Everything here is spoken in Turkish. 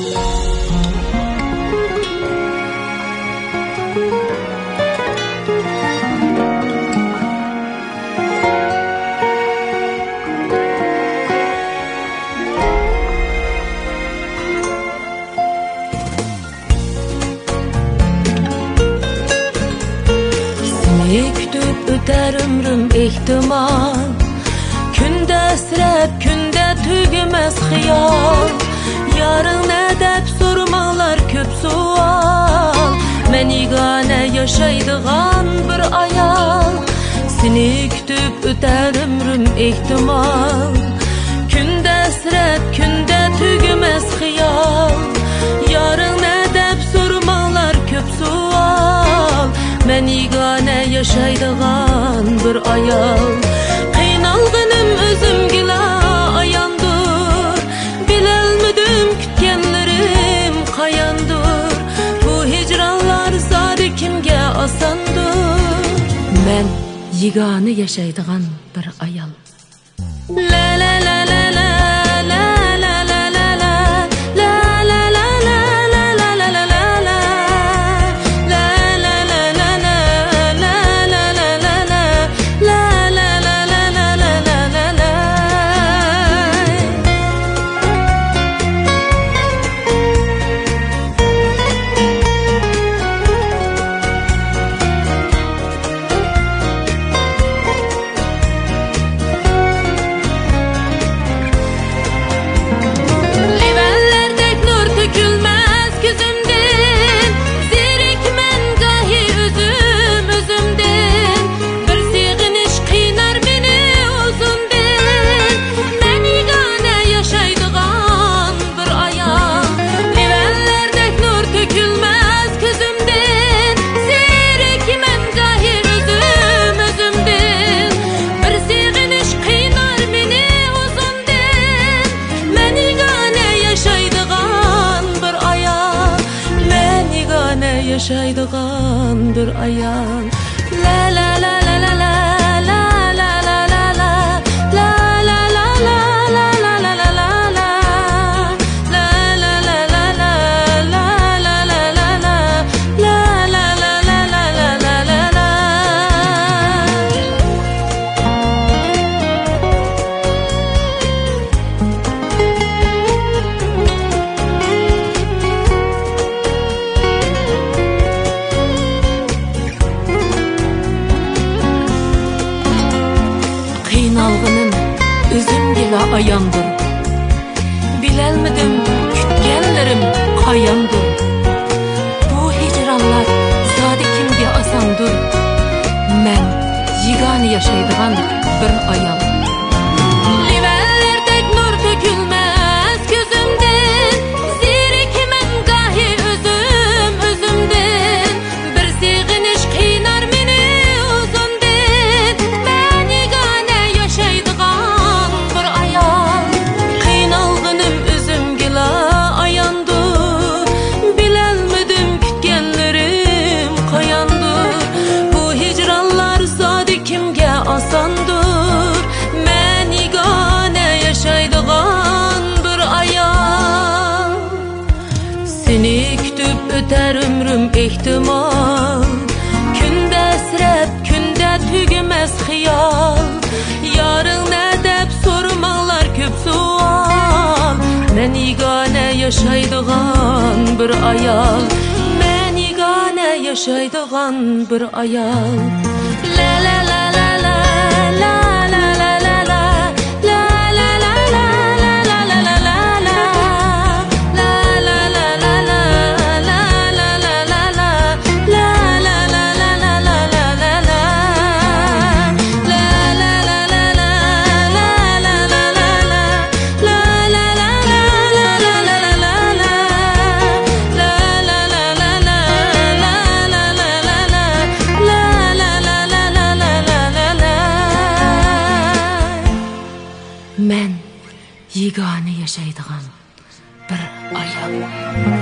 Ekdüb ötər ömrüm ehtimal Kündə əsrət, kündə tügməz xiyal. yarın edep sormalar köp sual. Menigane yaşaydıgan bir ayal. Seni kütüp öter ömrüm ihtimal. Künde esret künde tügümez hıyal. Yarın edep sormalar köp sual. Menigane yaşaydıgan bir ayal. Qiynalgınim özüm gilal. жиганы яшайдыған бір аял жашайдыган бир аян ла ла ла özüm gibi ayandım. Bilelmedim kütgenlerim kayandım Bu hicranlar zade kimge asandır Men yigani yaşaydıgandım Ötüp öter ömrüm ihtimal. Kündə əsrət, kündə tügəməz xiyal. Yarın ədəb sormalar köp sual. Mən yeganə yaşaydıqan bir ayal. Mən yeganə yaşaydıqan bir ayal. La la la la la ya shaydigan bir oyog'i